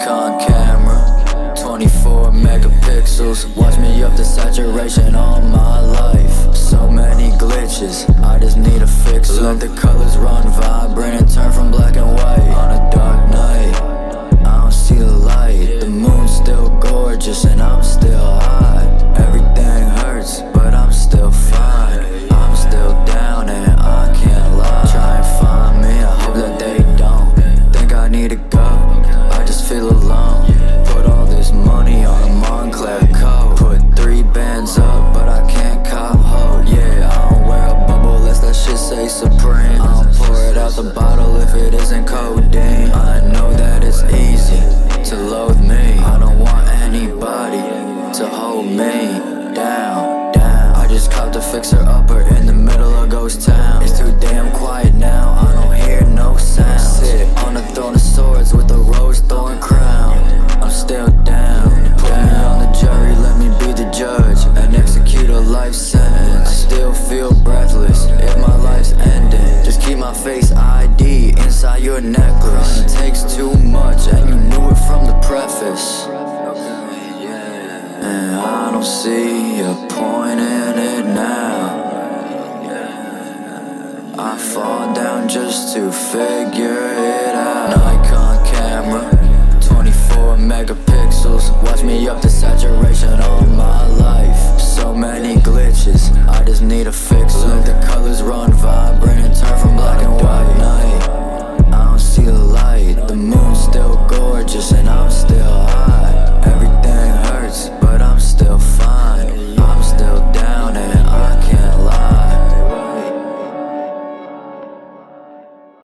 Nikon camera 24 megapixels. Watch me up the saturation all my life. So many glitches, I just need a fix. Let the colors run vibrant and turn from black and white. On a dark night, I don't see the light. The moon's still gorgeous and I'm still hot Everything hurts, but I'm still fine. I'm still down and I can't lie. Try and find me, I hope that they don't Think I need to go. Out the bottle if it isn't codeine. I know that it's easy to loathe me. I don't want anybody to hold me down, down. I just copped a fixer upper in the middle of ghost town. It's my face ID inside your necklace. It takes too much, and you knew it from the preface. And I don't see a point in it now. I fall down just to figure it out. Nikon camera, 24 megapixels. Watch me up to saturation all my life. So many glitches, I just need a fix Let the colors run violent. just and I'm still